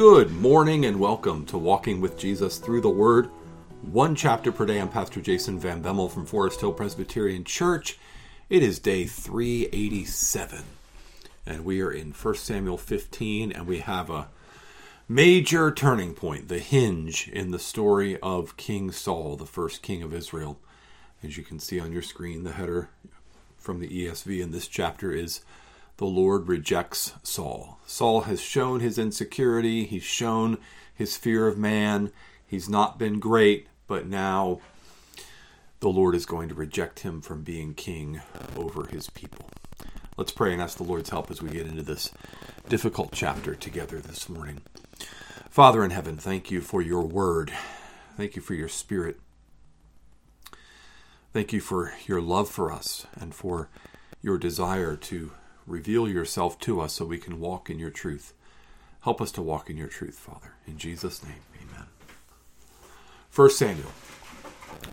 Good morning and welcome to Walking with Jesus Through the Word. One chapter per day. I'm Pastor Jason Van Bemmel from Forest Hill Presbyterian Church. It is day 387, and we are in 1 Samuel 15, and we have a major turning point, the hinge in the story of King Saul, the first king of Israel. As you can see on your screen, the header from the ESV in this chapter is the Lord rejects Saul. Saul has shown his insecurity, he's shown his fear of man, he's not been great, but now the Lord is going to reject him from being king over his people. Let's pray and ask the Lord's help as we get into this difficult chapter together this morning. Father in heaven, thank you for your word. Thank you for your spirit. Thank you for your love for us and for your desire to Reveal yourself to us so we can walk in your truth. Help us to walk in your truth, Father. In Jesus' name, amen. 1 Samuel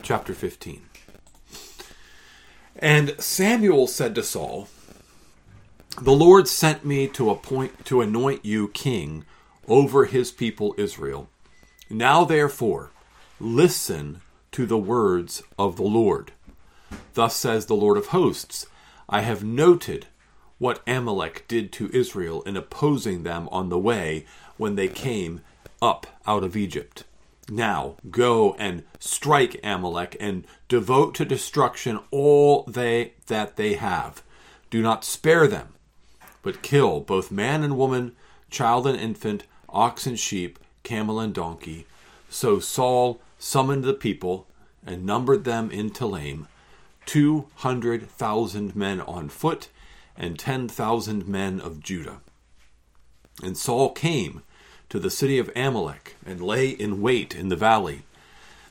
chapter 15. And Samuel said to Saul, The Lord sent me to appoint to anoint you king over his people Israel. Now therefore, listen to the words of the Lord. Thus says the Lord of hosts, I have noted what Amalek did to Israel in opposing them on the way when they came up out of Egypt. Now go and strike Amalek and devote to destruction all they that they have. Do not spare them, but kill both man and woman, child and infant, ox and sheep, camel and donkey. So Saul summoned the people and numbered them in Telaim, two hundred thousand men on foot and ten thousand men of Judah. And Saul came to the city of Amalek and lay in wait in the valley.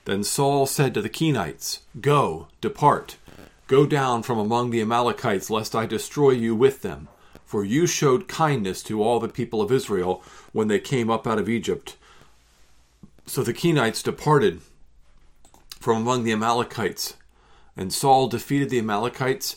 Then Saul said to the Kenites, Go, depart, go down from among the Amalekites, lest I destroy you with them. For you showed kindness to all the people of Israel when they came up out of Egypt. So the Kenites departed from among the Amalekites, and Saul defeated the Amalekites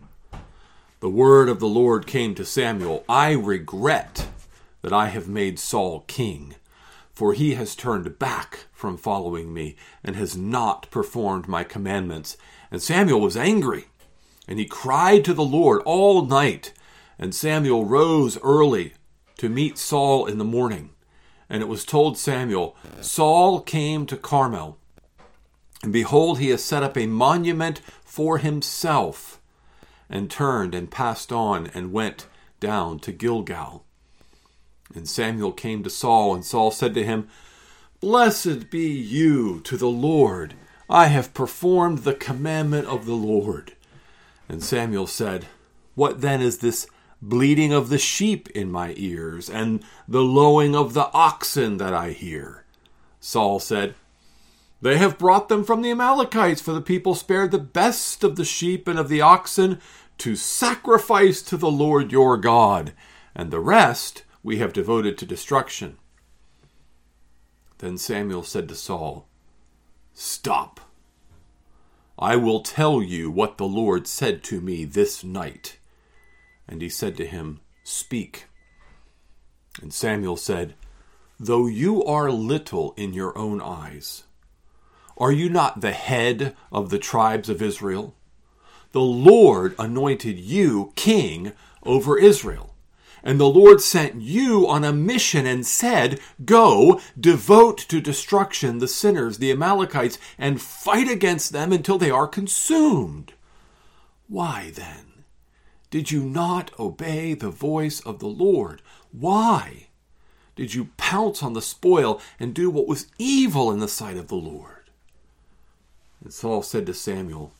the word of the Lord came to Samuel I regret that I have made Saul king, for he has turned back from following me and has not performed my commandments. And Samuel was angry, and he cried to the Lord all night. And Samuel rose early to meet Saul in the morning. And it was told Samuel, Saul came to Carmel, and behold, he has set up a monument for himself and turned and passed on and went down to Gilgal. And Samuel came to Saul, and Saul said to him, Blessed be you to the Lord. I have performed the commandment of the Lord. And Samuel said, What then is this bleating of the sheep in my ears, and the lowing of the oxen that I hear? Saul said, They have brought them from the Amalekites, for the people spared the best of the sheep and of the oxen to sacrifice to the Lord your God, and the rest we have devoted to destruction. Then Samuel said to Saul, Stop. I will tell you what the Lord said to me this night. And he said to him, Speak. And Samuel said, Though you are little in your own eyes, are you not the head of the tribes of Israel? The Lord anointed you king over Israel. And the Lord sent you on a mission and said, Go, devote to destruction the sinners, the Amalekites, and fight against them until they are consumed. Why then did you not obey the voice of the Lord? Why did you pounce on the spoil and do what was evil in the sight of the Lord? And Saul said to Samuel,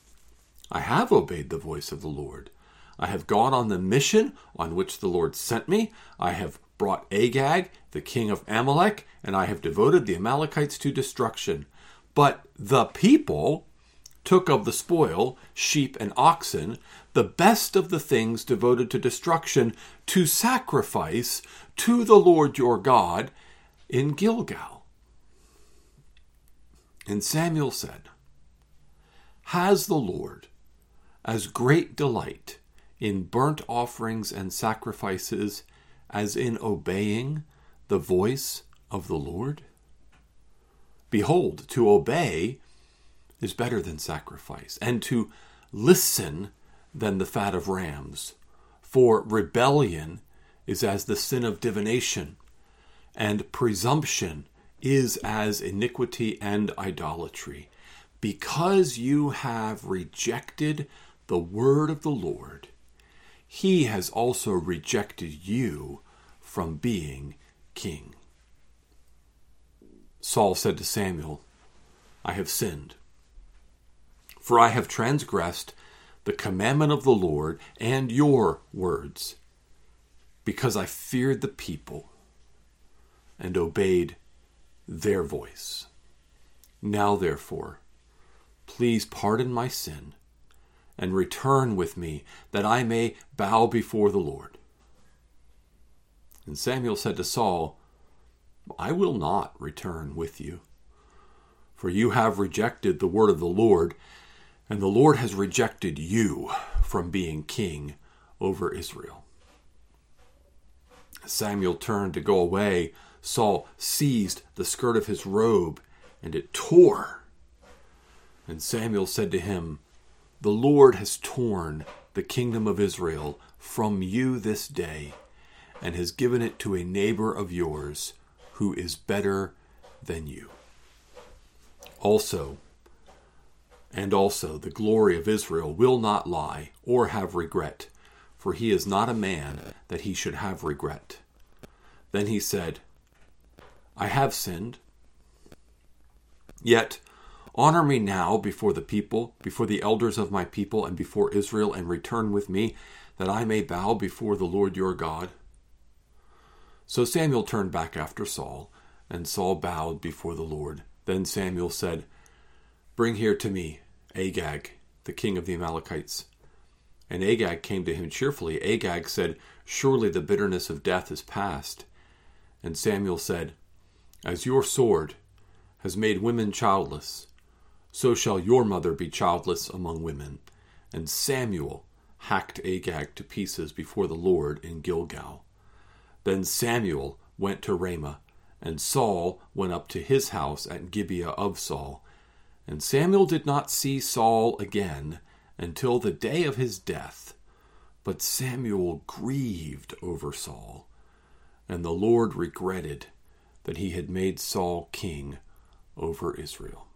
I have obeyed the voice of the Lord. I have gone on the mission on which the Lord sent me. I have brought Agag, the king of Amalek, and I have devoted the Amalekites to destruction. But the people took of the spoil sheep and oxen, the best of the things devoted to destruction, to sacrifice to the Lord your God in Gilgal. And Samuel said, Has the Lord as great delight in burnt offerings and sacrifices as in obeying the voice of the Lord? Behold, to obey is better than sacrifice, and to listen than the fat of rams. For rebellion is as the sin of divination, and presumption is as iniquity and idolatry. Because you have rejected the word of the Lord, he has also rejected you from being king. Saul said to Samuel, I have sinned, for I have transgressed the commandment of the Lord and your words, because I feared the people and obeyed their voice. Now, therefore, please pardon my sin and return with me, that I may bow before the Lord. And Samuel said to Saul, I will not return with you, for you have rejected the word of the Lord, and the Lord has rejected you from being king over Israel. Samuel turned to go away, Saul seized the skirt of his robe, and it tore. And Samuel said to him, the Lord has torn the kingdom of Israel from you this day and has given it to a neighbor of yours who is better than you. Also, and also, the glory of Israel will not lie or have regret, for he is not a man that he should have regret. Then he said, I have sinned. Yet Honor me now before the people, before the elders of my people, and before Israel, and return with me, that I may bow before the Lord your God. So Samuel turned back after Saul, and Saul bowed before the Lord. Then Samuel said, Bring here to me Agag, the king of the Amalekites. And Agag came to him cheerfully. Agag said, Surely the bitterness of death is past. And Samuel said, As your sword has made women childless, so shall your mother be childless among women. And Samuel hacked Agag to pieces before the Lord in Gilgal. Then Samuel went to Ramah, and Saul went up to his house at Gibeah of Saul. And Samuel did not see Saul again until the day of his death. But Samuel grieved over Saul, and the Lord regretted that he had made Saul king over Israel.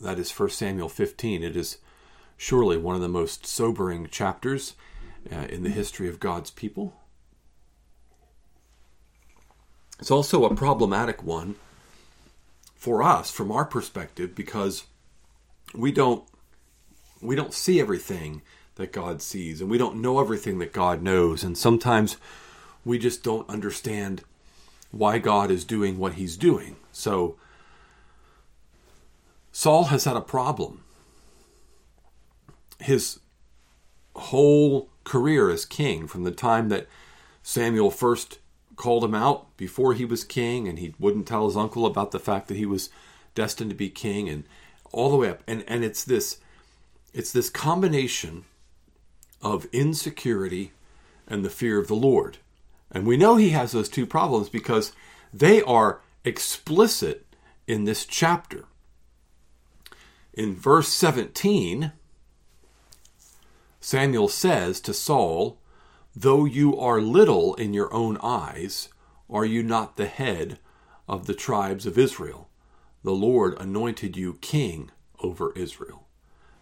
That is 1 Samuel 15. It is surely one of the most sobering chapters uh, in the history of God's people. It's also a problematic one for us from our perspective because we don't we don't see everything that God sees and we don't know everything that God knows and sometimes we just don't understand why God is doing what he's doing. So Saul has had a problem. His whole career as king, from the time that Samuel first called him out before he was king, and he wouldn't tell his uncle about the fact that he was destined to be king, and all the way up. And and it's this it's this combination of insecurity and the fear of the Lord. And we know he has those two problems because they are explicit in this chapter. In verse 17, Samuel says to Saul, Though you are little in your own eyes, are you not the head of the tribes of Israel? The Lord anointed you king over Israel.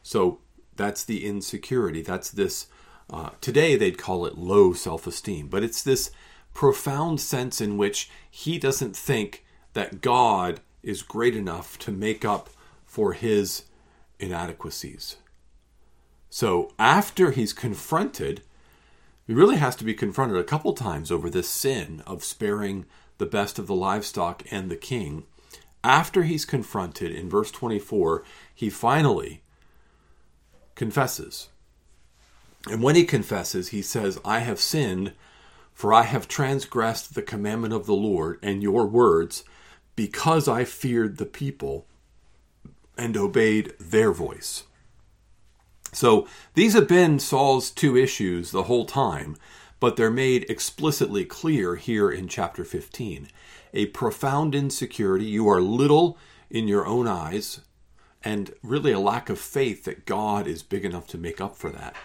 So that's the insecurity. That's this, uh, today they'd call it low self esteem, but it's this profound sense in which he doesn't think that God is great enough to make up for his inadequacies. So after he's confronted he really has to be confronted a couple times over this sin of sparing the best of the livestock and the king. After he's confronted in verse 24, he finally confesses. And when he confesses, he says, I have sinned, for I have transgressed the commandment of the Lord and your words, because I feared the people and obeyed their voice. So these have been Saul's two issues the whole time, but they're made explicitly clear here in chapter 15. A profound insecurity, you are little in your own eyes, and really a lack of faith that God is big enough to make up for that.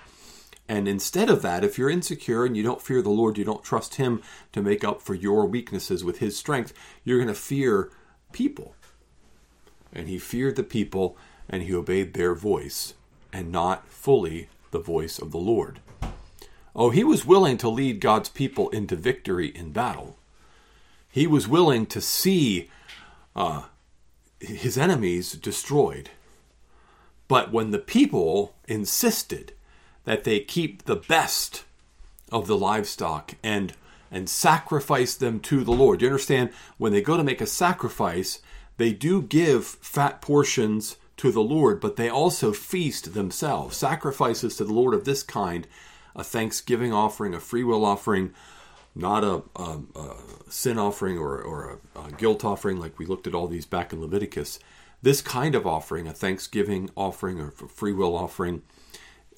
And instead of that, if you're insecure and you don't fear the Lord, you don't trust Him to make up for your weaknesses with His strength, you're going to fear people. And he feared the people and he obeyed their voice and not fully the voice of the Lord. Oh, he was willing to lead God's people into victory in battle. He was willing to see uh, his enemies destroyed. But when the people insisted that they keep the best of the livestock and and sacrifice them to the Lord. You understand when they go to make a sacrifice, they do give fat portions to the Lord, but they also feast themselves. Sacrifices to the Lord of this kind, a thanksgiving offering, a free will offering, not a, a, a sin offering or, or a, a guilt offering like we looked at all these back in Leviticus. This kind of offering, a thanksgiving offering or free will offering,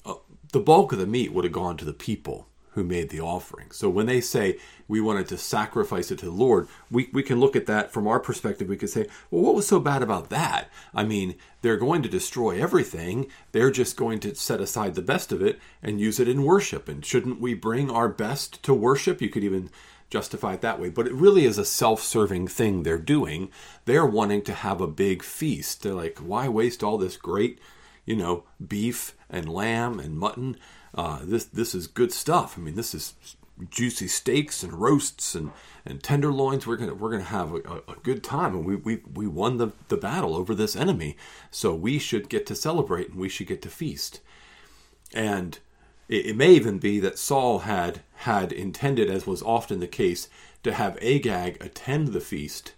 uh, the bulk of the meat would have gone to the people who made the offering. So when they say we wanted to sacrifice it to the Lord, we, we can look at that from our perspective. We could say, well, what was so bad about that? I mean, they're going to destroy everything. They're just going to set aside the best of it and use it in worship. And shouldn't we bring our best to worship? You could even justify it that way. But it really is a self serving thing they're doing. They're wanting to have a big feast. They're like, why waste all this great, you know, beef and lamb and mutton? Uh, this this is good stuff. I mean, this is juicy steaks and roasts and, and tenderloins. We're gonna we're gonna have a, a, good time, and we, we we won the the battle over this enemy. So we should get to celebrate, and we should get to feast. And it, it may even be that Saul had had intended, as was often the case, to have Agag attend the feast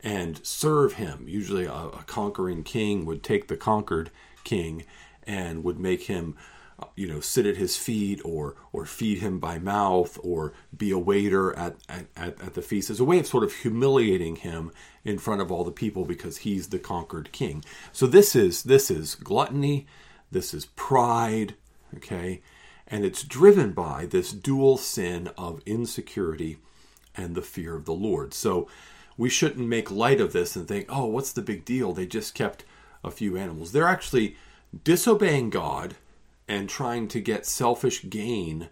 and serve him. Usually, a, a conquering king would take the conquered king and would make him you know sit at his feet or or feed him by mouth or be a waiter at, at, at the feast as a way of sort of humiliating him in front of all the people because he's the conquered king. So this is this is gluttony this is pride okay? And it's driven by this dual sin of insecurity and the fear of the lord. So we shouldn't make light of this and think oh what's the big deal? They just kept a few animals. They're actually disobeying god and trying to get selfish gain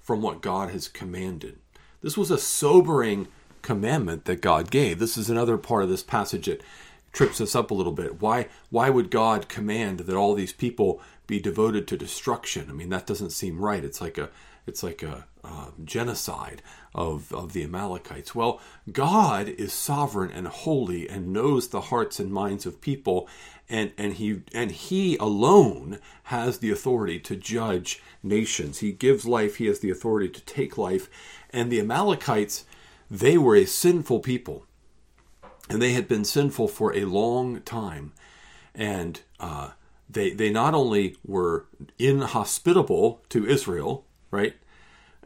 from what God has commanded. This was a sobering commandment that God gave. This is another part of this passage that trips us up a little bit. Why why would God command that all these people be devoted to destruction? I mean, that doesn't seem right. It's like a it's like a genocide of, of the Amalekites. Well, God is sovereign and holy and knows the hearts and minds of people, and, and he and he alone has the authority to judge nations. He gives life, he has the authority to take life. And the Amalekites, they were a sinful people. And they had been sinful for a long time. And uh, they they not only were inhospitable to Israel, right?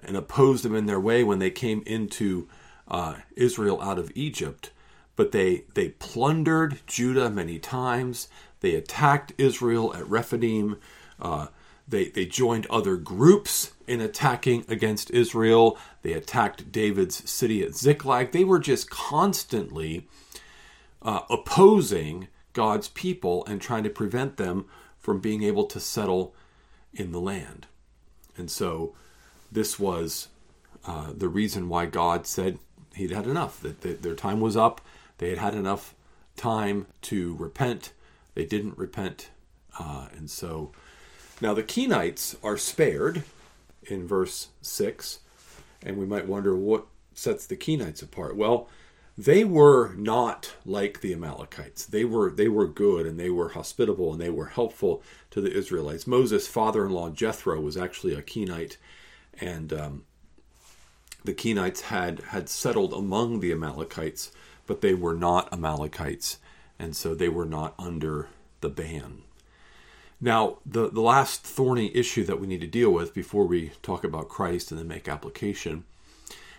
and opposed them in their way when they came into uh, Israel out of Egypt. But they, they plundered Judah many times. They attacked Israel at Rephidim. Uh, they, they joined other groups in attacking against Israel. They attacked David's city at Ziklag. They were just constantly uh, opposing God's people and trying to prevent them from being able to settle in the land. And so this was uh, the reason why God said he'd had enough, that, that their time was up. They had had enough time to repent. They didn't repent. Uh, and so now the Kenites are spared in verse 6. And we might wonder what sets the Kenites apart. Well, they were not like the Amalekites. They were they were good and they were hospitable and they were helpful to the Israelites. Moses' father-in-law Jethro was actually a Kenite and um, the Kenites had had settled among the Amalekites, but they were not Amalekites, and so they were not under the ban. Now, the, the last thorny issue that we need to deal with before we talk about Christ and then make application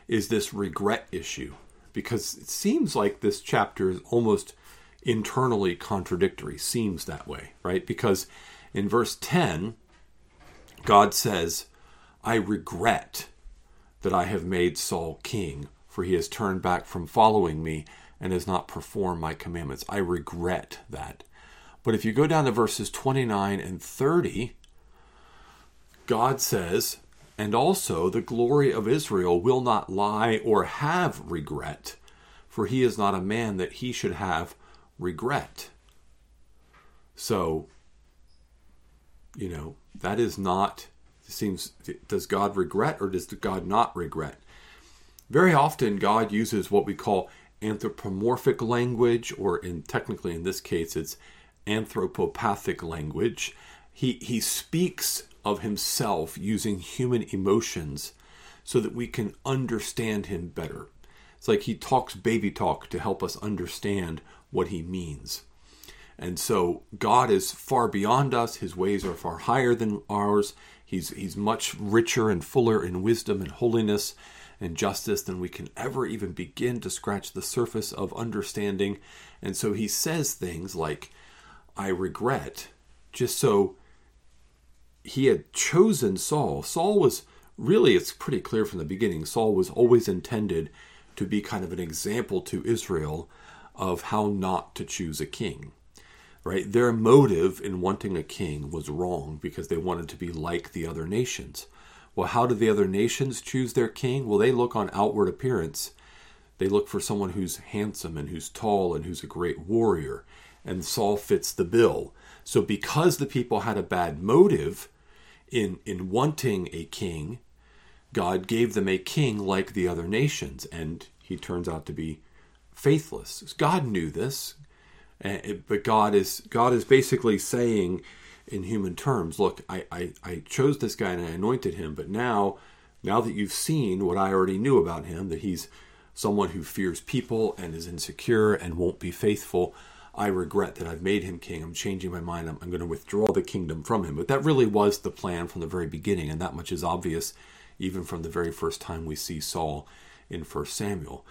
is this regret issue, because it seems like this chapter is almost internally contradictory, seems that way, right? Because in verse 10, God says, I regret that I have made Saul king, for he has turned back from following me and has not performed my commandments. I regret that. But if you go down to verses 29 and 30, God says, and also the glory of Israel will not lie or have regret, for he is not a man that he should have regret. So, you know, that is not seems does God regret or does God not regret? Very often God uses what we call anthropomorphic language or in technically in this case it's anthropopathic language. He he speaks of himself using human emotions so that we can understand him better. It's like he talks baby talk to help us understand what he means. And so God is far beyond us. His ways are far higher than ours. He's, he's much richer and fuller in wisdom and holiness and justice than we can ever even begin to scratch the surface of understanding. And so he says things like, I regret, just so he had chosen Saul. Saul was really, it's pretty clear from the beginning, Saul was always intended to be kind of an example to Israel of how not to choose a king. Right? Their motive in wanting a king was wrong because they wanted to be like the other nations. Well, how do the other nations choose their king? Well, they look on outward appearance. They look for someone who's handsome and who's tall and who's a great warrior. And Saul fits the bill. So, because the people had a bad motive in, in wanting a king, God gave them a king like the other nations. And he turns out to be faithless. God knew this, eh, eh, but God is God is basically saying in human terms, look, I, I, I chose this guy and I anointed him, but now now that you've seen what I already knew about him, that he's someone who fears people and is insecure and won't be faithful, I regret that I've made him king. I'm changing my mind. I'm, I'm going to withdraw the kingdom from him. But that really was the plan from the very beginning, and that much is obvious even from the very first time we see Saul in First Samuel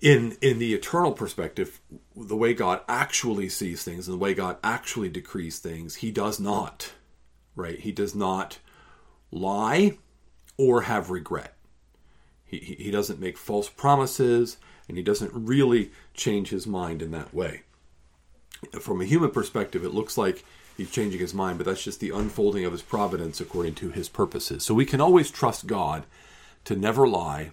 in in the eternal perspective, the way God actually sees things and the way God actually decrees things, He does not, right? He does not lie or have regret. He, he doesn't make false promises and he doesn't really change his mind in that way. From a human perspective, it looks like he's changing his mind, but that's just the unfolding of his providence according to his purposes. So we can always trust God to never lie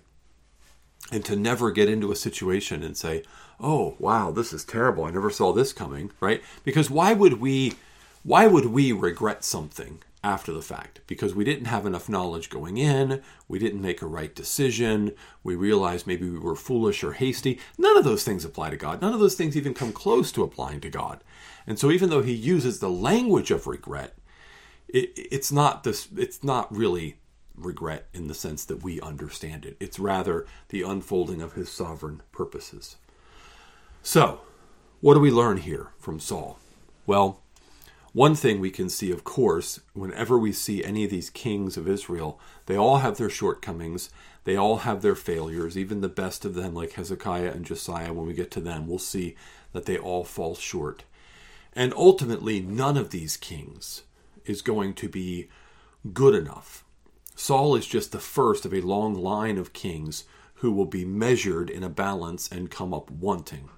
and to never get into a situation and say, "Oh, wow, this is terrible. I never saw this coming." Right? Because why would we why would we regret something after the fact? Because we didn't have enough knowledge going in, we didn't make a right decision, we realized maybe we were foolish or hasty. None of those things apply to God. None of those things even come close to applying to God. And so even though he uses the language of regret, it, it's not this it's not really regret in the sense that we understand it. It's rather the unfolding of his sovereign purposes. So, what do we learn here from Saul? Well, one thing we can see, of course, whenever we see any of these kings of Israel, they all have their shortcomings, they all have their failures, even the best of them, like Hezekiah and Josiah, when we get to them, we'll see that they all fall short. And ultimately, none of these kings is going to be good enough Saul is just the first of a long line of kings who will be measured in a balance and come up wanting.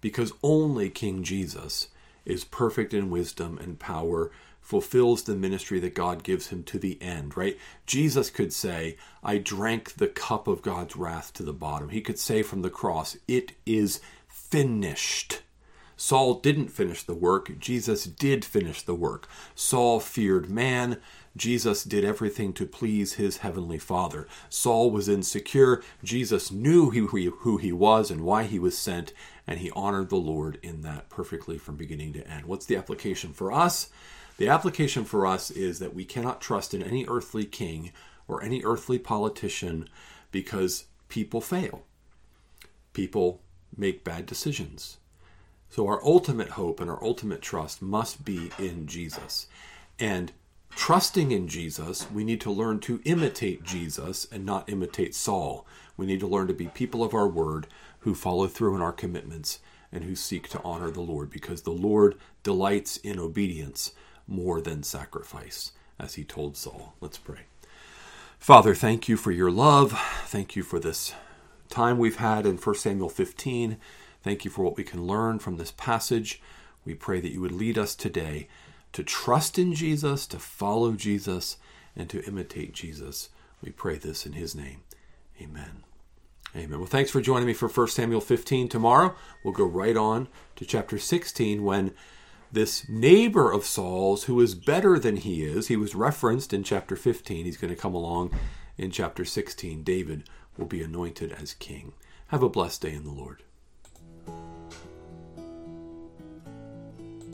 Because only King Jesus is perfect in wisdom and power, fulfills the ministry that God gives him to the end, right? Jesus could say, I drank the cup of God's wrath to the bottom. He could say from the cross, It is finished. Saul didn't finish the work, Jesus did finish the work. Saul feared man, Jesus did everything to please his heavenly Father. Saul was insecure. Jesus knew who he was and why he was sent, and he honored the Lord in that perfectly from beginning to end. What's the application for us? The application for us is that we cannot trust in any earthly king or any earthly politician because people fail. People make bad decisions. So our ultimate hope and our ultimate trust must be in Jesus. And trusting in Jesus, we need to learn to imitate Jesus and not imitate Saul. We need to learn to be people of our word who follow through in our commitments and who seek to honor the Lord because the Lord delights in obedience more than sacrifice, as he told Saul. Let's pray. Father, thank you for your love. Thank you for this time we've had in 1 Samuel 15. Thank you for what we can learn from this passage. We pray that you would lead us today to trust in Jesus, to follow Jesus, and to imitate Jesus. We pray this in his name. Amen. Amen. Well, thanks for joining me for 1 Samuel 15. Tomorrow, we'll go right on to chapter 16 when this neighbor of Saul's, who is better than he is, he was referenced in chapter 15. He's going to come along in chapter 16. David will be anointed as king. Have a blessed day in the Lord.